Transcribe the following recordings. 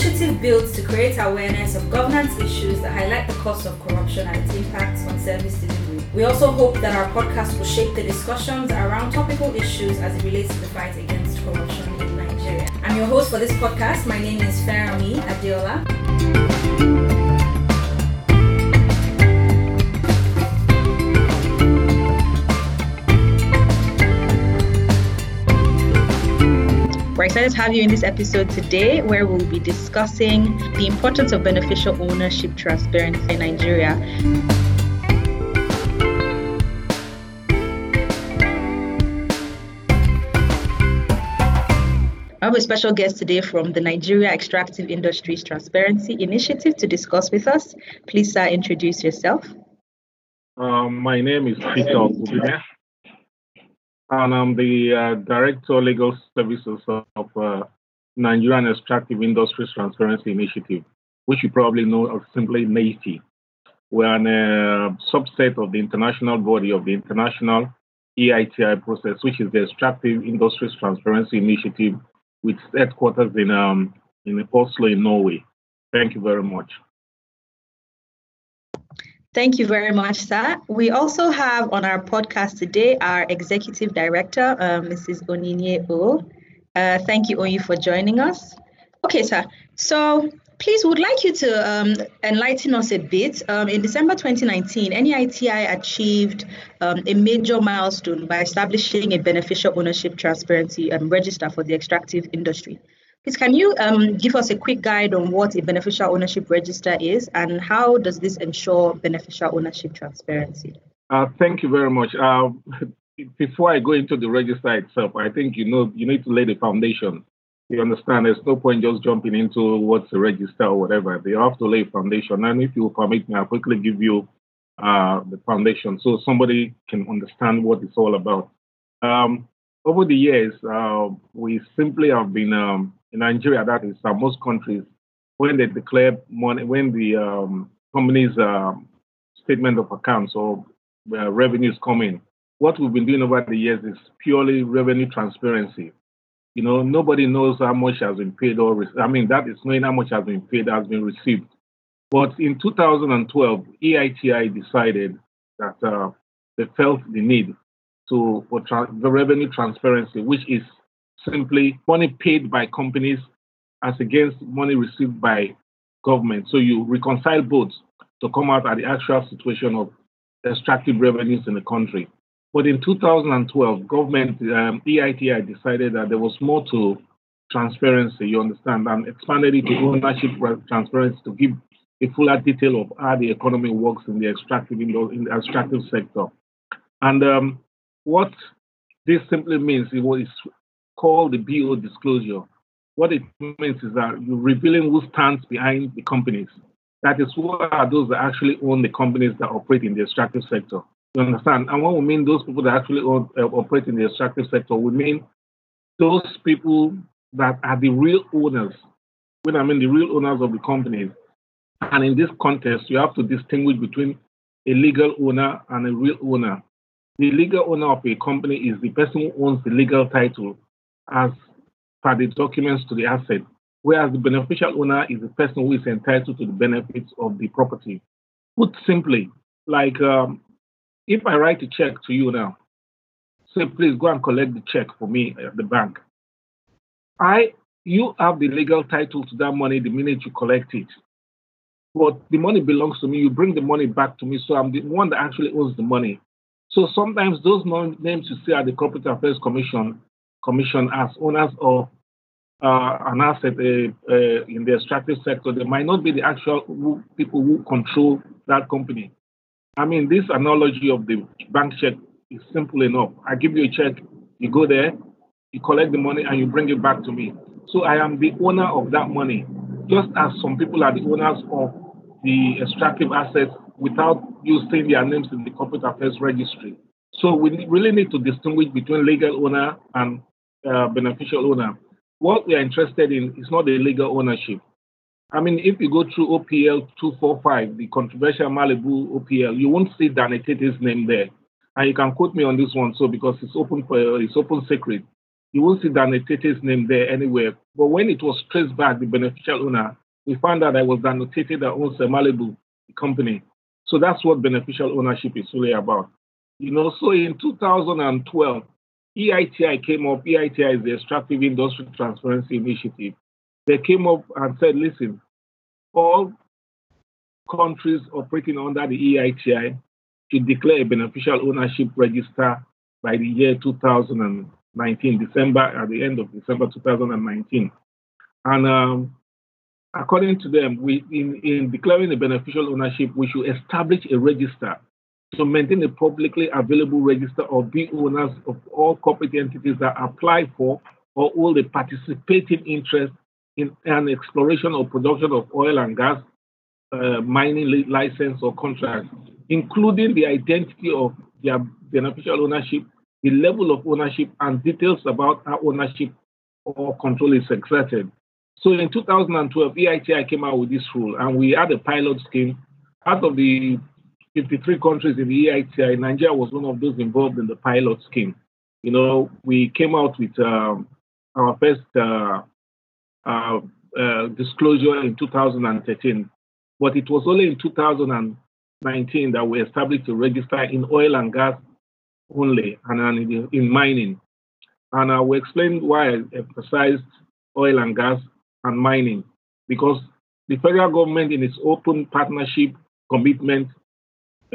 initiative built to create awareness of governance issues that highlight the cost of corruption and its impacts on service delivery. We also hope that our podcast will shape the discussions around topical issues as it relates to the fight against corruption in Nigeria. I'm your host for this podcast. My name is Farami Adiola. Excited to have you in this episode today where we'll be discussing the importance of beneficial ownership transparency in Nigeria. I have a special guest today from the Nigeria Extractive Industries Transparency Initiative to discuss with us. Please, sir, introduce yourself. Um, my name is Peter Okubine, and I'm the uh, Director Legal Services of uh, Nigerian Extractive Industries Transparency Initiative, which you probably know as simply NEITI. We're a uh, subset of the international body of the International EITI process, which is the Extractive Industries Transparency Initiative with headquarters in um, in Oslo, in Norway. Thank you very much. Thank you very much, sir. We also have on our podcast today our executive director, uh, Mrs. Onyinye O. Uh, thank you, Onyi, for joining us. Okay, sir. So please would like you to um, enlighten us a bit. Um, in December 2019, NEITI achieved um, a major milestone by establishing a beneficial ownership transparency um, register for the extractive industry. Please, can you um, give us a quick guide on what a beneficial ownership register is and how does this ensure beneficial ownership transparency? Uh, thank you very much. Uh, before I go into the register itself, I think you know you need to lay the foundation you understand there's no point just jumping into what's a register or whatever. They have to lay foundation. And if you permit me, I'll quickly give you uh, the foundation so somebody can understand what it's all about. Um, over the years, uh, we simply have been um, in Nigeria, that is, uh, most countries, when they declare money, when the um, company's uh, statement of accounts or uh, revenues come in, what we've been doing over the years is purely revenue transparency you know, nobody knows how much has been paid or, I mean, that is knowing how much has been paid, has been received. But in 2012, EITI decided that uh, they felt the need to for tra- the revenue transparency, which is simply money paid by companies as against money received by government. So you reconcile both to come out at the actual situation of extractive revenues in the country. But in 2012, government um, EITI decided that there was more to transparency, you understand, and expanded it to ownership transparency to give a fuller detail of how the economy works in the extractive in the, in the extractive sector. And um, what this simply means is what is called the BO disclosure. What it means is that you're revealing who stands behind the companies. That is, who are those that actually own the companies that operate in the extractive sector. You understand? And when we mean those people that actually own, uh, operate in the extractive sector, we mean those people that are the real owners. When I mean the real owners of the companies. And in this context, you have to distinguish between a legal owner and a real owner. The legal owner of a company is the person who owns the legal title as per the documents to the asset, whereas the beneficial owner is the person who is entitled to the benefits of the property. Put simply, like um, if I write a check to you now, say, please go and collect the check for me at the bank. I, you have the legal title to that money the minute you collect it. But the money belongs to me. You bring the money back to me. So I'm the one that actually owns the money. So sometimes those names you see at the Corporate Affairs Commission, Commission as owners of uh, an asset uh, uh, in the extractive sector, they might not be the actual who, people who control that company. I mean, this analogy of the bank check is simple enough. I give you a check, you go there, you collect the money, and you bring it back to me. So I am the owner of that money, just as some people are the owners of the extractive assets without you seeing their names in the corporate affairs registry. So we really need to distinguish between legal owner and uh, beneficial owner. What we are interested in is not the legal ownership. I mean, if you go through OPL 245, the controversial Malabu OPL, you won't see Tete's name there. And you can quote me on this one, so because it's open for it's open secret. You won't see Tete's name there anywhere. But when it was traced back, the beneficial owner, we found out that it was Tete that owns the Malabu company. So that's what beneficial ownership is really about. You know, so in 2012, EITI came up. EITI is the Extractive Industry Transparency Initiative. They came up and said, listen, all countries operating under the EITI should declare a beneficial ownership register by the year 2019, December, at the end of December 2019. And um, according to them, we, in, in declaring a beneficial ownership, we should establish a register to maintain a publicly available register of the owners of all corporate entities that apply for or hold a participating interest in an exploration or production of oil and gas, uh, mining license or contract, including the identity of their beneficial ownership, the level of ownership, and details about how ownership or control is exerted. So in 2012, EITI came out with this rule, and we had a pilot scheme. Out of the 53 countries in the EITI, Nigeria was one of those involved in the pilot scheme. You know, we came out with um, our first uh, uh, uh, disclosure in 2013, but it was only in 2019 that we established a register in oil and gas only and in, in mining. And I will explain why I emphasized oil and gas and mining, because the federal government, in its open partnership commitment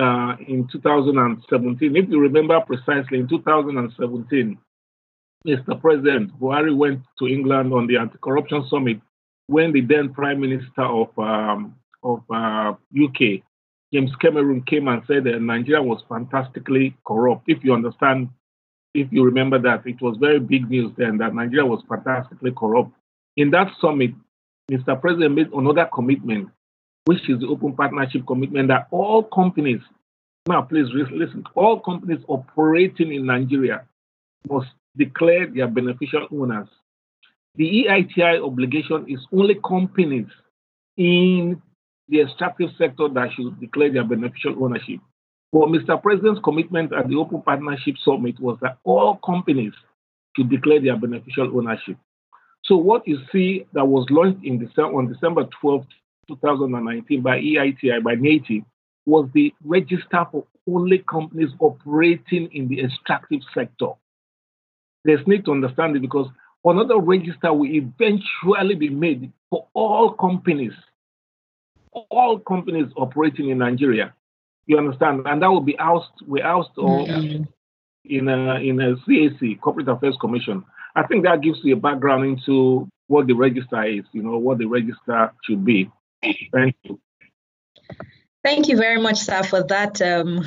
uh, in 2017, if you remember precisely, in 2017, Mr. President Buhari went to England on the anti-corruption summit when the then Prime Minister of um, of uh, UK, James Cameron, came and said that Nigeria was fantastically corrupt. If you understand, if you remember that, it was very big news then that Nigeria was fantastically corrupt. In that summit, Mr. President made another commitment, which is the open partnership commitment that all companies, now please listen, all companies operating in Nigeria must declare their beneficial owners. The EITI obligation is only companies in the extractive sector that should declare their beneficial ownership. But Mr. President's commitment at the Open Partnership Summit was that all companies should declare their beneficial ownership. So what you see that was launched in December, on December 12, 2019 by EITI, by NEITI, was the register for only companies operating in the extractive sector. There's need to understand it because another register will eventually be made for all companies, all companies operating in Nigeria. You understand? And that will be housed, we housed mm-hmm. in a in a CAC, Corporate Affairs Commission. I think that gives you a background into what the register is, you know, what the register should be. Thank you. Thank you very much, sir, for that um,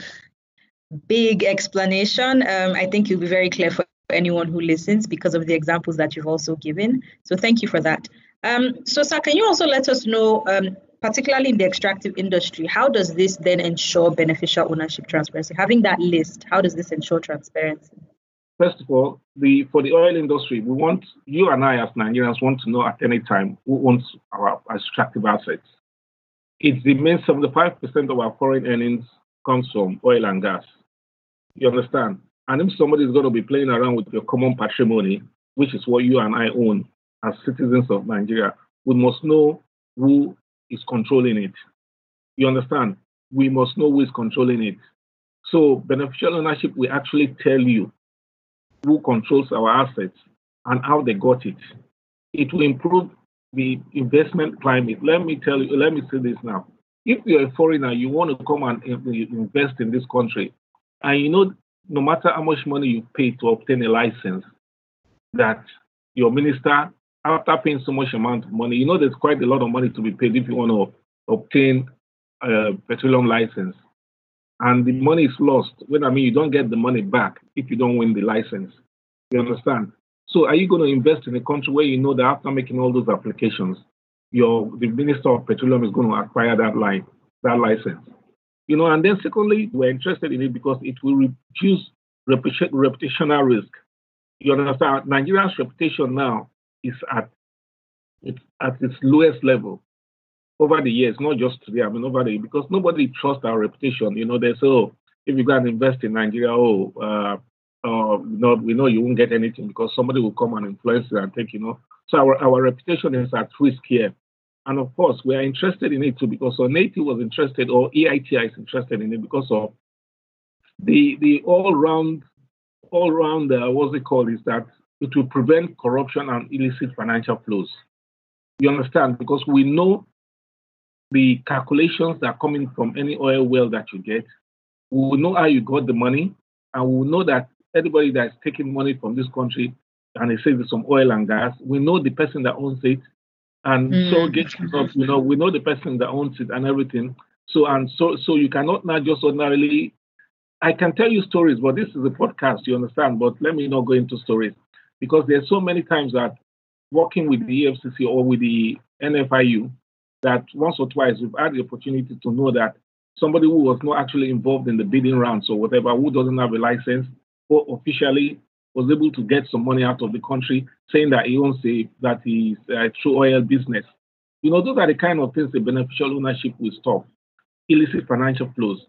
big explanation. Um, I think you'll be very clear for anyone who listens because of the examples that you've also given. So thank you for that. Um, so, sir, can you also let us know, um, particularly in the extractive industry, how does this then ensure beneficial ownership transparency? Having that list, how does this ensure transparency? First of all, the for the oil industry, we want you and I as Nigerians want to know at any time who owns our extractive assets. It's the main 75% of our foreign earnings comes from oil and gas. You understand? And if somebody is going to be playing around with your common patrimony, which is what you and I own as citizens of Nigeria, we must know who is controlling it. You understand? We must know who is controlling it. So beneficial ownership will actually tell you who controls our assets and how they got it. It will improve the investment climate. Let me tell you, let me say this now. If you're a foreigner, you want to come and invest in this country, and you know no matter how much money you pay to obtain a license, that your minister, after paying so much amount of money, you know there's quite a lot of money to be paid if you want to obtain a petroleum license. And the money is lost. When I mean you don't get the money back if you don't win the license. You understand? So are you going to invest in a country where you know that after making all those applications, your the Minister of Petroleum is going to acquire that line, that license? You know, and then secondly, we're interested in it because it will reduce reputational risk. You understand? Nigeria's reputation now is at it's at its lowest level over the years, not just today. I mean, over the because nobody trusts our reputation. You know, they say, oh, if you go and invest in Nigeria, oh, uh, uh, we know you won't get anything because somebody will come and influence it and take, you know. So our, our reputation is at risk here. And of course, we are interested in it too because Oneti was interested, or EITI is interested in it because of the the all round, all round, uh, what's it called, is that it will prevent corruption and illicit financial flows. You understand? Because we know the calculations that are coming from any oil well that you get. We will know how you got the money, and we will know that anybody that's taking money from this country and they say there's some oil and gas, we know the person that owns it. And mm. so get up, you know, we know the person that owns it and everything. So and so so you cannot now just ordinarily I can tell you stories, but this is a podcast, you understand. But let me not go into stories because there's so many times that working with the EFCC or with the NFIU, that once or twice we've had the opportunity to know that somebody who was not actually involved in the bidding rounds or whatever, who doesn't have a license, or officially was able to get some money out of the country, saying that he owns a that he's a uh, true oil business. You know, those are the kind of things the beneficial ownership will stop illicit financial flows,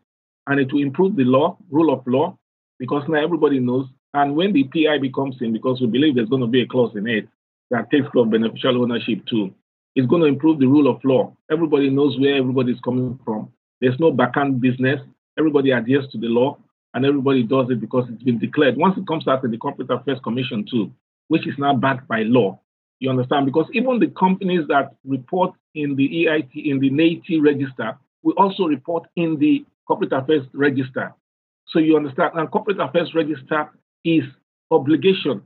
and it will improve the law, rule of law, because now everybody knows. And when the PI becomes in, because we believe there's going to be a clause in it that takes care of beneficial ownership too, it's going to improve the rule of law. Everybody knows where everybody is coming from. There's no backhand business. Everybody adheres to the law, and everybody does it because it's been declared. Once it comes out in the Corporate Affairs Commission too, which is now backed by law, you understand? Because even the companies that report in the EIT, in the NEITI register, will also report in the Corporate Affairs Register. So you understand? And Corporate Affairs Register is obligation.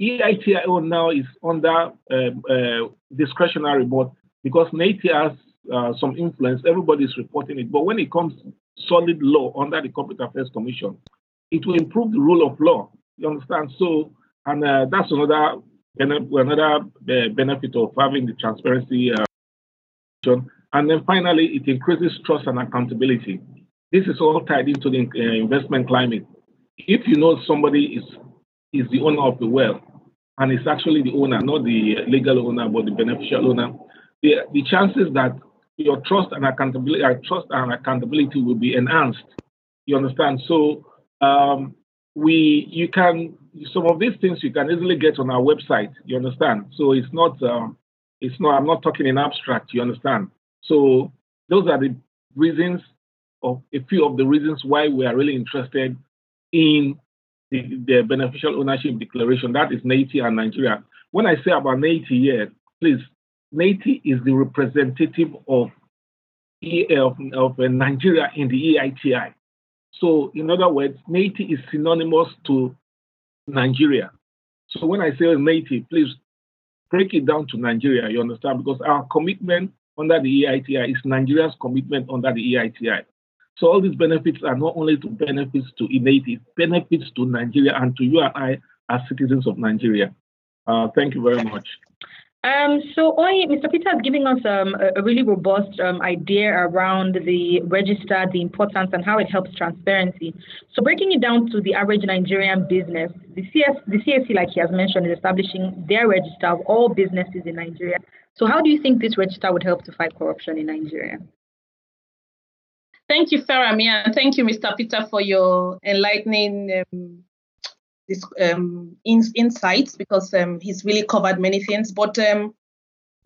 EITIO now is under uh, uh, discretionary, but because NEITI has uh, some influence, everybody is reporting it. But when it comes solid law under the Corporate Affairs Commission, it will improve the rule of law. You understand? So, and uh, that's another another uh, benefit of having the transparency. And then finally, it increases trust and accountability. This is all tied into the investment climate. If you know somebody is is the owner of the well, and it's actually the owner, not the legal owner, but the beneficial owner, the, the chances that your trust and accountability, uh, trust and accountability will be enhanced. You understand? So um, we, you can some of these things you can easily get on our website. You understand? So it's not, um, it's not. I'm not talking in abstract. You understand? So those are the reasons of a few of the reasons why we are really interested in the, the beneficial ownership declaration. That is NEITI and Nigeria. When I say about NEITI here, please NEITI is the representative of, of, of uh, Nigeria in the EITI. So, in other words, NEITI is synonymous to Nigeria. So, when I say NEITI, please break it down to Nigeria, you understand? Because our commitment under the EITI is Nigeria's commitment under the EITI. So, all these benefits are not only to benefits to NEITI, benefits to Nigeria and to you and I as citizens of Nigeria. Uh, thank you very much. Um, so, Oy, Mr. Peter is giving us um, a, a, really robust um, idea around the register, the importance, and how it helps transparency. So, breaking it down to the average Nigerian business, the, CS, the CAC, like he has mentioned, is establishing their register of all businesses in Nigeria. So, how do you think this register would help to fight corruption in Nigeria? Thank you, Farami, and thank you, Mr. Peter, for your enlightening um, this um, in, insights because um, he's really covered many things. But um,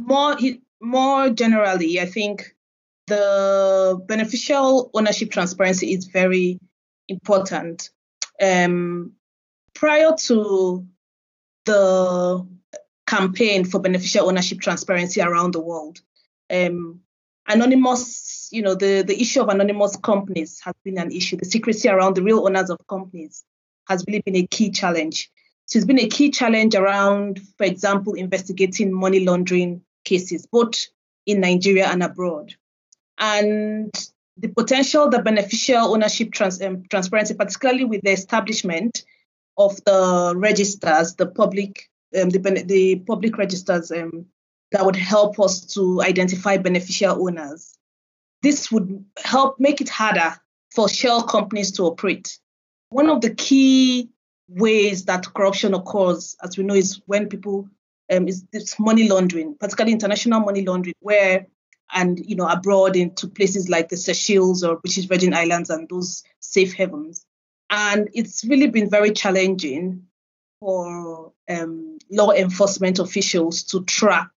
more more generally, I think the beneficial ownership transparency is very important. Um, prior to the campaign for beneficial ownership transparency around the world, um, anonymous, you know, the, the issue of anonymous companies has been an issue. The secrecy around the real owners of companies has really been a key challenge. So it's been a key challenge around, for example, investigating money laundering cases, both in Nigeria and abroad. And the potential, the beneficial ownership trans, um, transparency, particularly with the establishment of the registers, the public, um, the, the public registers um, that would help us to identify beneficial owners. This would help make it harder for shell companies to operate. One of the key ways that corruption occurs, as we know, is when people um, is this money laundering, particularly international money laundering, where and you know abroad into places like the Seychelles or British Virgin Islands and those safe havens, And it's really been very challenging for um, law enforcement officials to track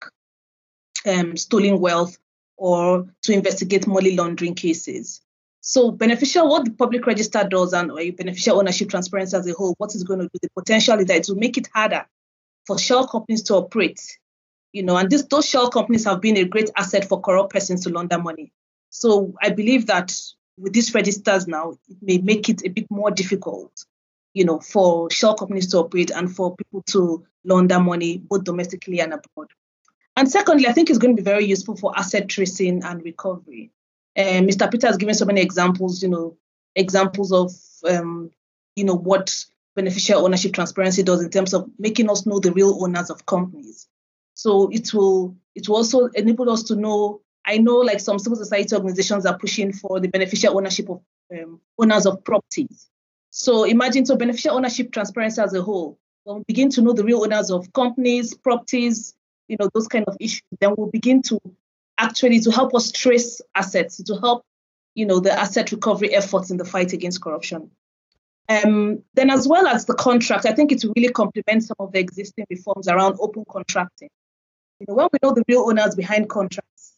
um, stolen wealth or to investigate money laundering cases. So beneficial, what the public register does and beneficial ownership transparency as a whole, what is going to do, the potential is that it will make it harder for shell companies to operate. You know, and this, those shell companies have been a great asset for corrupt persons to launder money. So I believe that with these registers now, it may make it a bit more difficult, you know, for shell companies to operate and for people to launder money both domestically and abroad. And secondly, I think it's going to be very useful for asset tracing and recovery. Um, Mr. Peter has given so many examples, you know, examples of, um, you know, what beneficial ownership transparency does in terms of making us know the real owners of companies. So it will it will also enable us to know. I know like some civil society organizations are pushing for the beneficial ownership of um, owners of properties. So imagine so beneficial ownership transparency as a whole. We'll begin to know the real owners of companies, properties, you know, those kind of issues. Then we'll begin to actually to help us trace assets, to help, you know, the asset recovery efforts in the fight against corruption. Um, then, as well as the contract, I think it really complements some of the existing reforms around open contracting. You know, when we know the real owners behind contracts,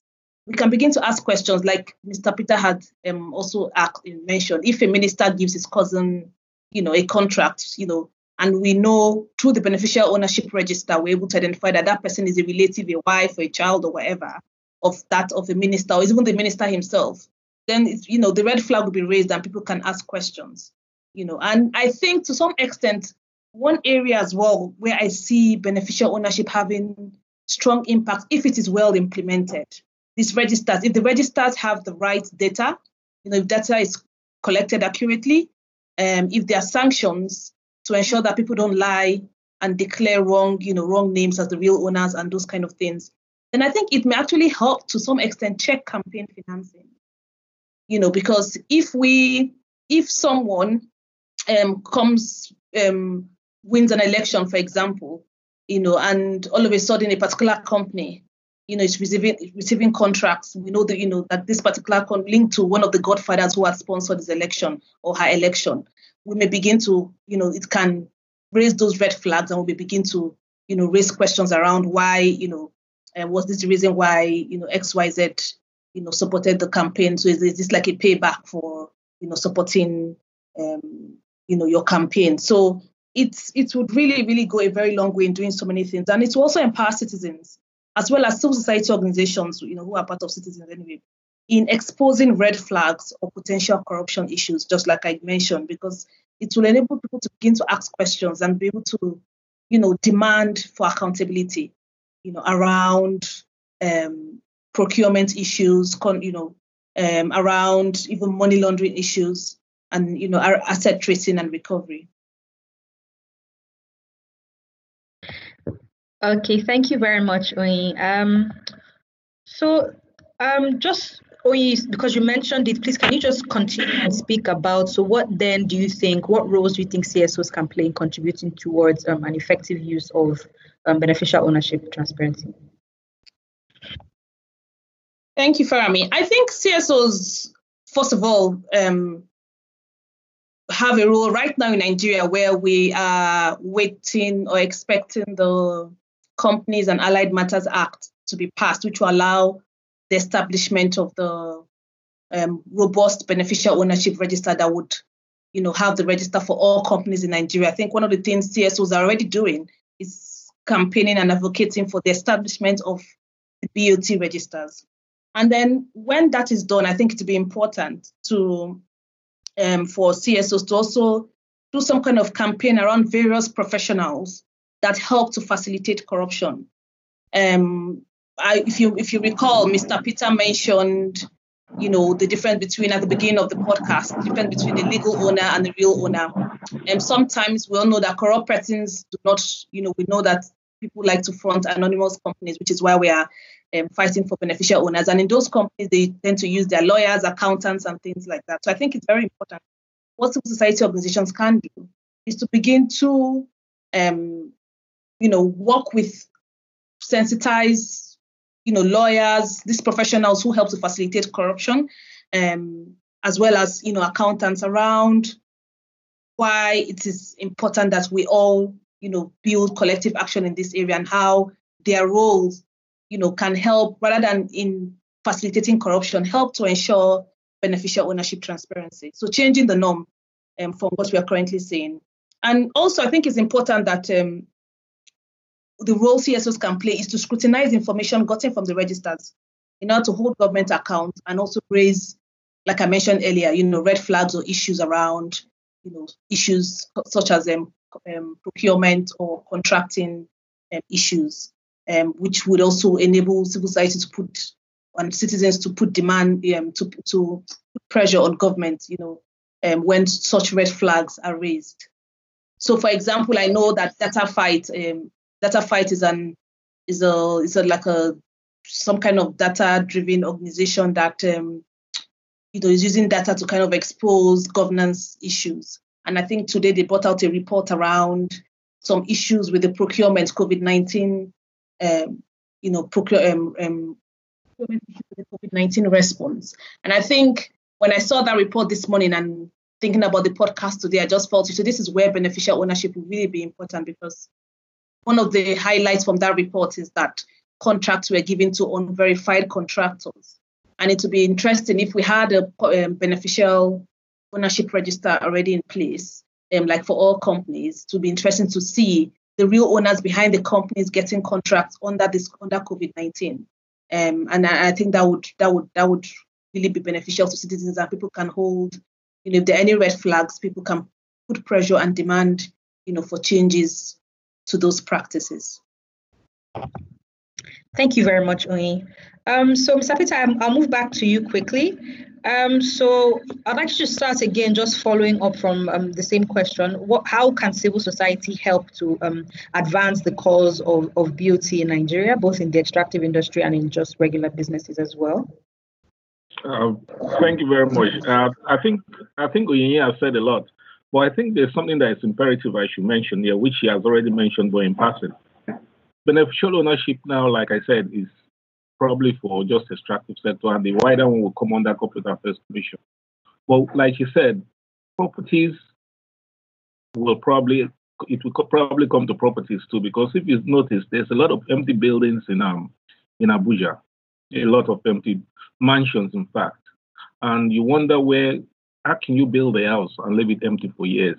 we can begin to ask questions like Mr. Peter had um, also mentioned. If a minister gives his cousin, you know, a contract, you know, and we know through the beneficial ownership register, we're able to identify that that person is a relative, a wife, or a child, or whatever of that of a minister, or even the minister himself. Then, you know, the red flag will be raised, and people can ask questions. You know, and I think to some extent, one area as well where I see beneficial ownership having strong impact if it is well implemented. These registers, if the registers have the right data, you know, if data is collected accurately, um, if there are sanctions to ensure that people don't lie and declare wrong, you know, wrong names as the real owners and those kind of things, then I think it may actually help to some extent check campaign financing. You know, because if we, if someone um, comes, um, wins an election, for example, you know, and all of a sudden a particular company, you know, is receiving receiving contracts. We know that you know that this particular con linked to one of the godfathers who had sponsored his election or her election. We may begin to, you know, it can raise those red flags, and we may begin to, you know, raise questions around why, you know, uh, was this the reason why, you know, X Y Z, you know, supported the campaign? So is, is this like a payback for, you know, supporting, um, you know, your campaign? So it's it would really, really go a very long way in doing so many things. And it will also empower citizens as well as civil society organizations, you know, who are part of citizens anyway, in exposing red flags or potential corruption issues, just like I mentioned, because it will enable people to begin to ask questions and be able to, you know, demand for accountability, you know, around um, procurement issues, con, you know, um, around even money laundering issues, and you know, asset tracing and recovery. Okay, thank you very much, Oyin. Um, so, um, just Oyin, because you mentioned it, please can you just continue and speak about? So, what then do you think? What roles do you think CSOs can play in contributing towards um, an effective use of um, beneficial ownership transparency? Thank you, Farami. I think CSOs, first of all, um, have a role right now in Nigeria where we are waiting or expecting the Companies and Allied Matters Act to be passed, which will allow the establishment of the um, robust beneficial ownership register that would, you know, have the register for all companies in Nigeria. I think one of the things CSOs are already doing is campaigning and advocating for the establishment of the BOT registers. And then when that is done, I think it would be important to um, for CSOs to also do some kind of campaign around various professionals that help to facilitate corruption. Um, I, if you if you recall, Mr. Peter mentioned, you know, the difference between at the beginning of the podcast, the difference between the legal owner and the real owner. And sometimes we all know that corrupt persons do not, you know, we know that people like to front anonymous companies, which is why we are um, fighting for beneficial owners. And in those companies, they tend to use their lawyers, accountants, and things like that. So I think it's very important. What civil society organizations can do is to begin to um, you know, work with sensitized, you know, lawyers, these professionals who help to facilitate corruption, um, as well as, you know, accountants around why it is important that we all, you know, build collective action in this area and how their roles, you know, can help rather than in facilitating corruption, help to ensure beneficial ownership transparency. So changing the norm um, from what we are currently seeing. And also, I think it's important that um, the role CSOs can play is to scrutinize information gotten from the registers in order to hold government account and also raise, like I mentioned earlier, you know, red flags or issues around, you know, issues such as um, um procurement or contracting um, issues, um, which would also enable civil society to put and citizens to put demand um, to to put pressure on government, you know, um, when such red flags are raised. So, for example, I know that Dataphyte um, Dataphyte is an is a is a like a some kind of data driven organization that um, you know is using data to kind of expose governance issues. And I think today they brought out a report around some issues with the procurement COVID nineteen, um, you know, procure, um, um, COVID nineteen response. And I think when I saw that report this morning and thinking about the podcast today, I just felt so this is where beneficial ownership will really be important because one of the highlights from that report is that contracts were given to unverified contractors. And it would be interesting if we had a um, beneficial ownership register already in place, um, like for all companies, to be interesting to see the real owners behind the companies getting contracts under this under COVID nineteen. Um, and I, I, think that would that would that would really be beneficial to citizens and people can hold, you know, if there are any red flags, people can put pressure and demand, you know, for changes to those practices. Thank you very much, Oyi. Um, so, Mr. Peter, I'll move back to you quickly. Um, so, I'd like to start again, just following up from um, the same question. What, how can civil society help to um, advance the cause of, of BOT in Nigeria, both in the extractive industry and in just regular businesses as well? Uh, thank you very much. Uh, I think I think Oyinya has said a lot. But I think there's something that is imperative I should mention here, which he has already mentioned, but in passing. Beneficial ownership now, like I said, is probably for just extractive sector, and the wider one will come under corporate affairs commission. But like you said, properties will probably it will probably come to properties too, because if you notice, there's a lot of empty buildings in um in Abuja, a lot of empty mansions, in fact, and you wonder where how can you build a house and leave it empty for years?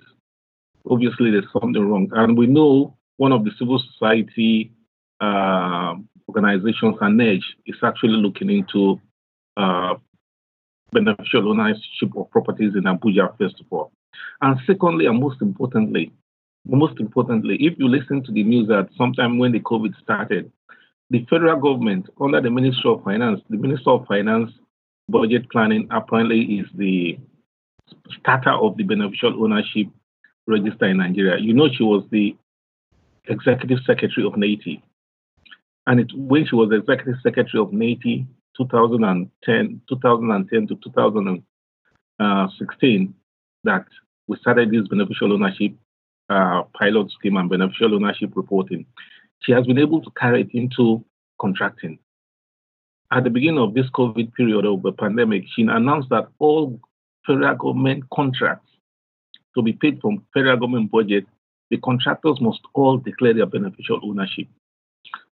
Obviously, there's something wrong. And we know one of the civil society uh, organizations, ANEEJ, is actually looking into uh, beneficial ownership of properties in Abuja, first of all. And secondly, and most importantly, most importantly, if you listen to the news that sometime when the COVID started, the federal government, under the Ministry of Finance, the Minister of Finance budget planning apparently is the starter of the beneficial ownership register in Nigeria. You know, she was the executive secretary of NEITI. And it, when she was executive secretary of NEITI, 2010, 2010 to 2016, that we started this beneficial ownership uh, pilot scheme and beneficial ownership reporting. She has been able to carry it into contracting. At the beginning of this COVID period of the pandemic, she announced that all federal government contracts to be paid from federal government budget, the contractors must all declare their beneficial ownership.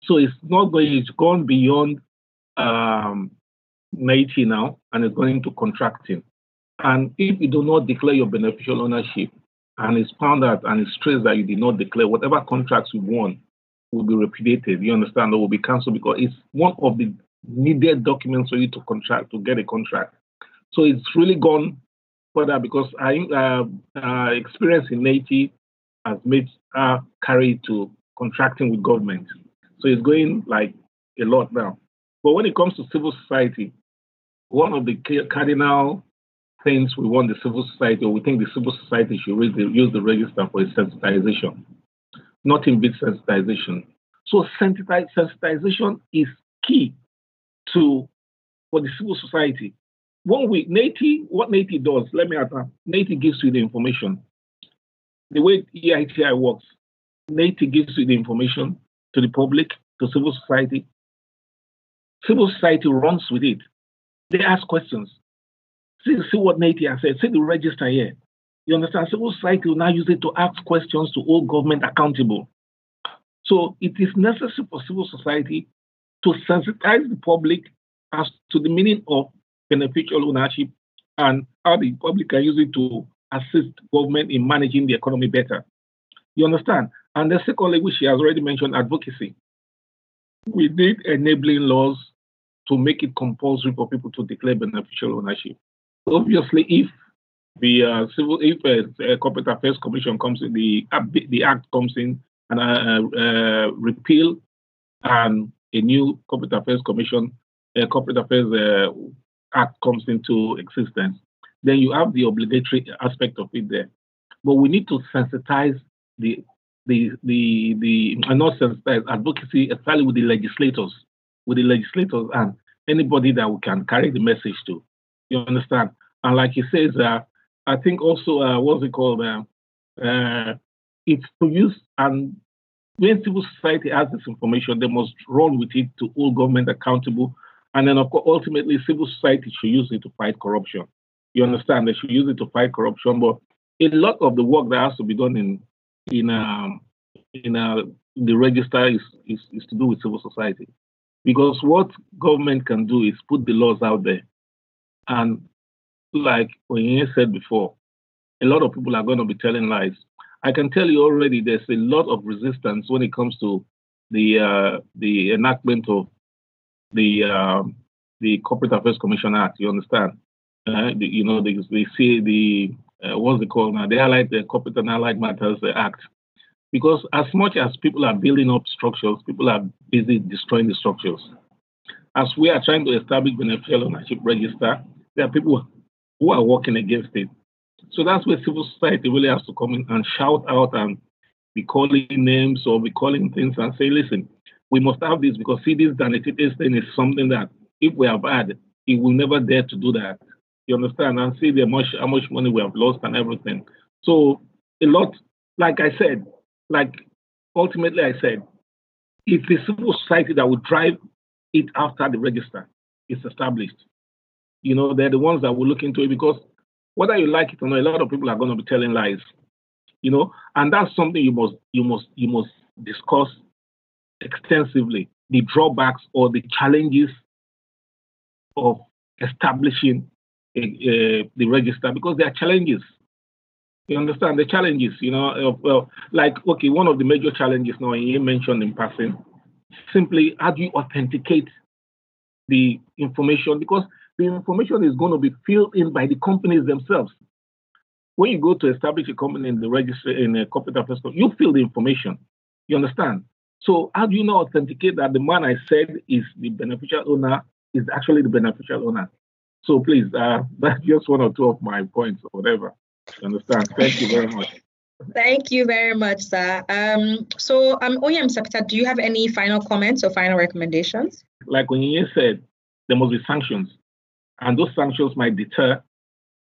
So it's not going, it's gone beyond um, NEITI now and it's going into contracting. And if you do not declare your beneficial ownership and it's found out and it's traced that you did not declare, whatever contracts you won will be repudiated, you understand, or will be cancelled because it's one of the needed documents for you to contract, to get a contract. So it's really gone further because I uh, uh, experience in NEITI has made her carry to contracting with government. So it's going like a lot now. But when it comes to civil society, one of the cardinal things we want the civil society, or we think the civil society should use the register for its sensitization. Nothing beats sensitization. So sensitization is key to for the civil society one week, NEITI, what NEITI does, let me add that. NEITI gives you the information. The way EITI works, NEITI gives you the information to the public, to civil society. Civil society runs with it. They ask questions. See, see what NEITI has said. See the register here. You understand? Civil society will now use it to ask questions to hold government accountable. So it is necessary for civil society to sensitize the public as to the meaning of beneficial ownership and how the public can use it to assist government in managing the economy better. You understand? And the secondly, which she has already mentioned, advocacy. We need enabling laws to make it compulsory for people to declare beneficial ownership. Obviously, if the uh, civil, if a, a, corporate affairs commission comes in, the uh, the act comes in and uh, uh, repeal and a new corporate affairs commission, corporate affairs uh, act comes into existence, then you have the obligatory aspect of it there. But we need to sensitize the the the the and not sensitize advocacy, especially with the legislators, with the legislators and anybody that we can carry the message to. You understand? And like he says, uh, I think also uh, what's it called? Uh, uh, it's and when civil society has this information, they must run with it to hold government accountable. And then, of course, ultimately, civil society should use it to fight corruption. You understand? They should use it to fight corruption. But a lot of the work that has to be done in in um, in, uh, the register is, is, is to do with civil society. Because what government can do is put the laws out there. And like you said before, a lot of people are going to be telling lies. I can tell you already there's a lot of resistance when it comes to the uh, the enactment of the uh, the Corporate Affairs Commission Act. You understand? Uh, the, you know, they, they see the uh, what's it called now? They highlight the Corporate and Allied Matters Act because as much as people are building up structures, people are busy destroying the structures. As we are trying to establish beneficial ownership register, there are people who are working against it. So that's where civil society really has to come in and shout out and be calling names or be calling things and say, listen, we must have this because see this Dan Etete's thing is something that if we have had, it will never dare to do that. You understand? And see the much how much money we have lost and everything. So a lot, like I said, like ultimately I said, it's the civil society that will drive it after the register is established. You know, they're the ones that will look into it because whether you like it or not, a lot of people are going to be telling lies. You know, and that's something you must you must you must discuss extensively the drawbacks or the challenges of establishing a, a, the register because there are challenges you understand the challenges, you know, well, like, okay, one of the major challenges now you mentioned in passing, simply how do you authenticate the information? Because the information is going to be filled in by the companies themselves. When you go to establish a company in the register in a corporate affairs, you fill the information. You understand? So how do you now authenticate that the man I said is the beneficial owner is actually the beneficial owner? So please, uh, that's just one or two of my points or whatever understand. Thank you very much. Thank you very much, sir. Um, so, um, Oyem Sapita, do you have any final comments or final recommendations? Like when you said, there must be sanctions, and those sanctions might deter,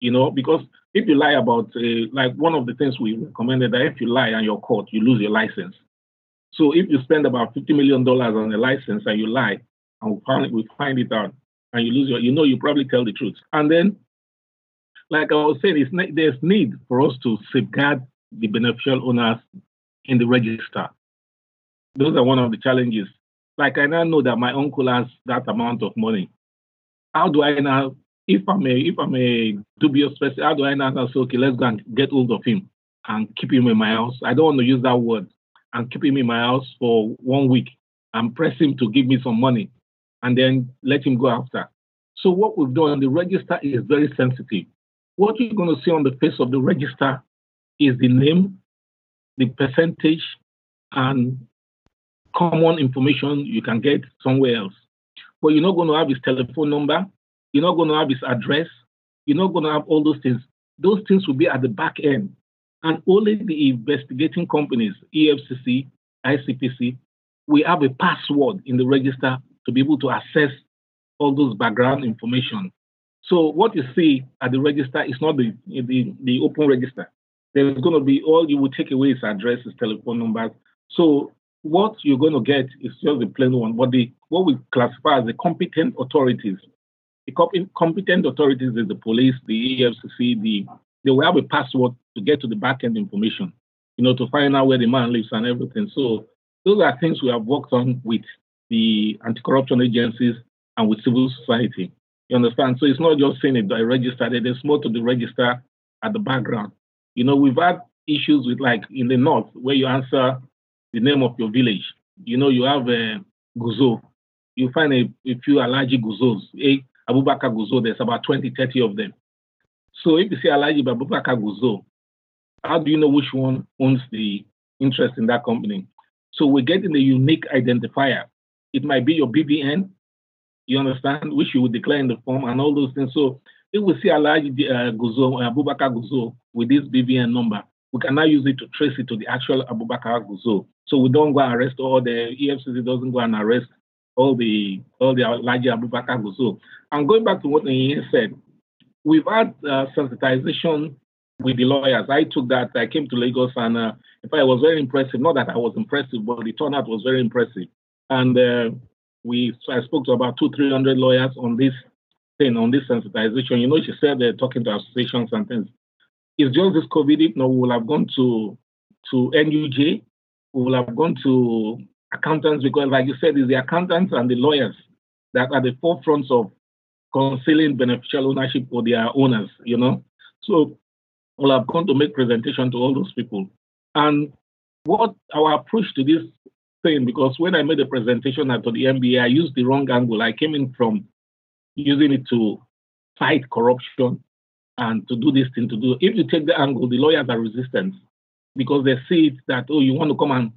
you know, because if you lie about, uh, like one of the things we recommended that if you lie and you're caught, you lose your license. So if you spend about fifty million dollars on a license and you lie, and we find, we find it out, and you lose your, you know, you probably tell the truth, and then like I was saying, there's need for us to safeguard the beneficial owners in the register. Those are one of the challenges. Like I now know that my uncle has that amount of money. How do I now, if I'm a if I'm a dubious person, how do I now say, okay, let's go and get hold of him and keep him in my house? I don't want to use that word and keep him in my house for one week and press him to give me some money and then let him go after. So what we've done, the register is very sensitive what you're going to see on the face of the register is the name, the percentage, and common information you can get somewhere else. But you're not going to have his telephone number. You're not going to have his address. You're not going to have all those things. Those things will be at the back end. And only the investigating companies, EFCC, ICPC, we have a password in the register to be able to access all those background information. So what you see at the register is not the, the, the open register. There's going to be all you will take away is addresses, telephone numbers. So what you're going to get is just the plain one. But the what we classify as the competent authorities. The competent authorities is the police, the EFCC, the they will have a password to get to the back end information, you know, to find out where the man lives and everything. So those are things we have worked on with the anti-corruption agencies and with civil society. You understand? So it's not just saying it, I registered. There's more to the register at the background. You know, we've had issues with like in the north where you answer the name of your village. You know, you have a uh, guzo. You find a, a few Alhaji guzos. A Abubakar guzo, there's about 20, 30 of them. So if you say Alhaji Abubakar guzo, how do you know which one owns the interest in that company? So we're getting a unique identifier. It might be your BVN, you understand, which you would declare in the form and all those things. So if we see Alhaji uh, Guzo, Abubakar Guzo with this BVN number, we can now use it to trace it to the actual Abubakar Guzo. So we don't go and arrest all the EFCC doesn't go and arrest all the all the Alhaji Abubakar Guzo. And going back to what he said, we've had uh, sensitization with the lawyers. I took that. I came to Lagos, and uh, in fact, it was very impressive. Not that I was impressive, but the turnout was very impressive. And uh, we, so I spoke to about two, three hundred lawyers on this thing, on this sensitization. You know, she said they're talking to associations and things. It's just this COVID. No, we will have gone to to NUJ. We will have gone to accountants because, like you said, it's the accountants and the lawyers that are the forefronts of concealing beneficial ownership for their owners. You know, so well, I've gone to make presentation to all those people. And what our approach to this thing, because when I made a presentation at the NBA, I used the wrong angle. I came in from using it to fight corruption and to do this thing to do. If you take the angle, the lawyers are resistant because they see it that, oh, you want to come and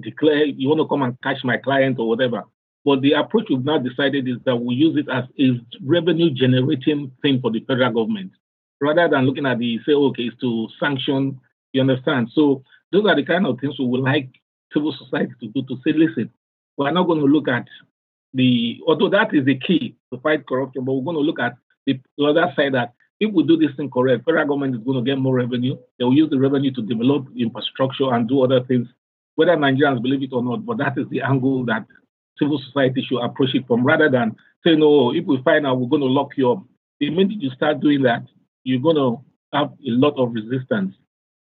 declare, you want to come and catch my client or whatever. But the approach we've now decided is that we use it as a revenue generating thing for the federal government rather than looking at the say, okay, it's to sanction. You understand? So those are the kind of things we would like civil society to do to say, listen, we're not going to look at the although that is the key to fight corruption, but we're going to look at the, the other side that if we do this thing correct, federal government is going to get more revenue. They will use the revenue to develop infrastructure and do other things, whether Nigerians believe it or not. But that is the angle that civil society should approach it from, rather than saying, "No, if we find out, we're going to lock you up." The minute you start doing that, you're going to have a lot of resistance.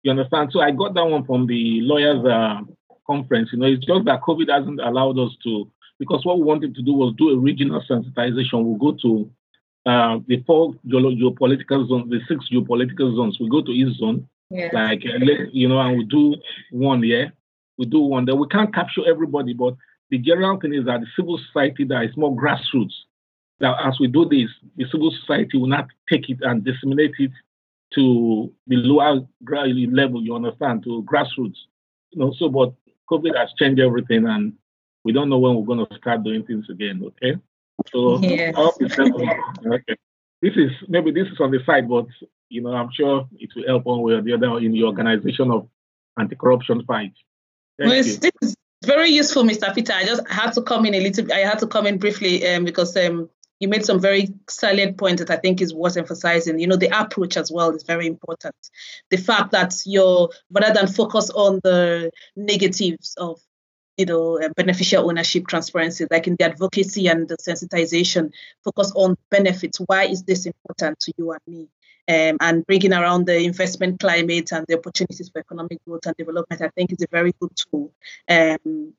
You understand? So I got that one from the lawyers' uh, conference. You know, it's just that COVID hasn't allowed us to, because what we wanted to do was do a regional sensitization. We'll go to uh, the four geopolitical zones, the six geopolitical zones. We go to each zone, yeah. like uh, you know, and we do one. Yeah, we do one. Then we can't capture everybody, but the general thing is that the civil society that is more grassroots that as we do this, the civil society will not take it and disseminate it to the lower level, you understand, to grassroots. You know, so but COVID has changed everything and we don't know when we're going to start doing things again, okay? So yes. okay. This is maybe this is on the side, but you know, I'm sure it will help one way or the other in the organization of anti-corruption fight. Thank well, this is very useful, Mr. Peter. I just had to come in a little. I had to come in briefly um, because um, you made some very salient points that I think is worth emphasizing. You know, the approach as well is very important. The fact that you're rather than focus on the negatives of you know, beneficial ownership transparency, like in the advocacy and the sensitization, focus on benefits. Why is this important to you and me? Um, and bringing around the investment climate and the opportunities for economic growth and development, I think is a very good tool. Um,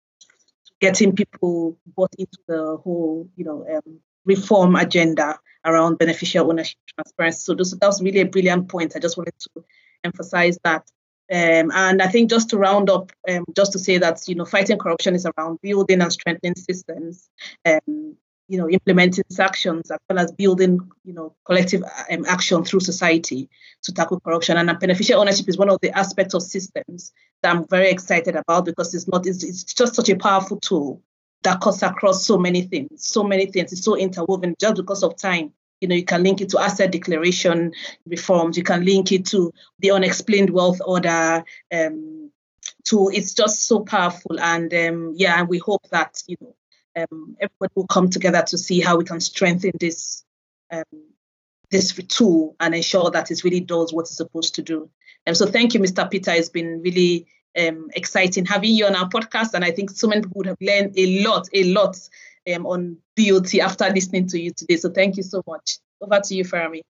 getting people bought into the whole, you know, um, reform agenda around beneficial ownership transparency. So that was really a brilliant point. I just wanted to emphasize that. Um, and I think just to round up, um, just to say that you know fighting corruption is around building and strengthening systems, um, you know implementing actions as well as building you know collective um, action through society to tackle corruption. And beneficial ownership is one of the aspects of systems that I'm very excited about because it's not it's, it's just such a powerful tool that cuts across so many things, so many things. It's so interwoven just because of time. You know, you can link it to asset declaration reforms. You can link it to the unexplained wealth order. Um, to it's just so powerful, and um, yeah, and we hope that you know um, everybody will come together to see how we can strengthen this um, this tool and ensure that it really does what it's supposed to do. And so, thank you, Mr. Peter. It's been really um, exciting having you on our podcast. And I think so many people would have learned a lot, a lot um, on BOT after listening to you today. So thank you so much. Over to you, Farami.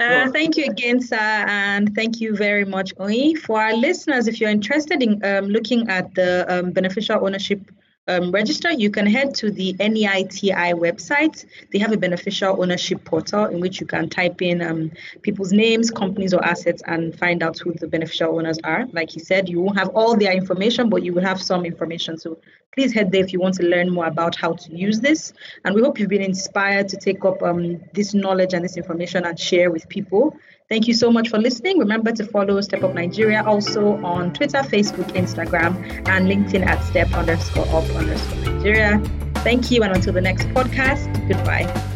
Uh, thank you again, sir, and thank you very much, Oyi. For our listeners, if you're interested in um, looking at the um, beneficial ownership um, register, you can head to the NEITI website. They have a beneficial ownership portal in which you can type in um, people's names, companies, or assets and find out who the beneficial owners are. Like he said, you won't have all their information, but you will have some information. So please head there if you want to learn more about how to use this. And we hope you've been inspired to take up um, this knowledge and this information and share with people. Thank you so much for listening. Remember to follow Step Up Nigeria also on Twitter, Facebook, Instagram, and LinkedIn at step underscore up underscore Nigeria. Thank you, and until the next podcast, goodbye.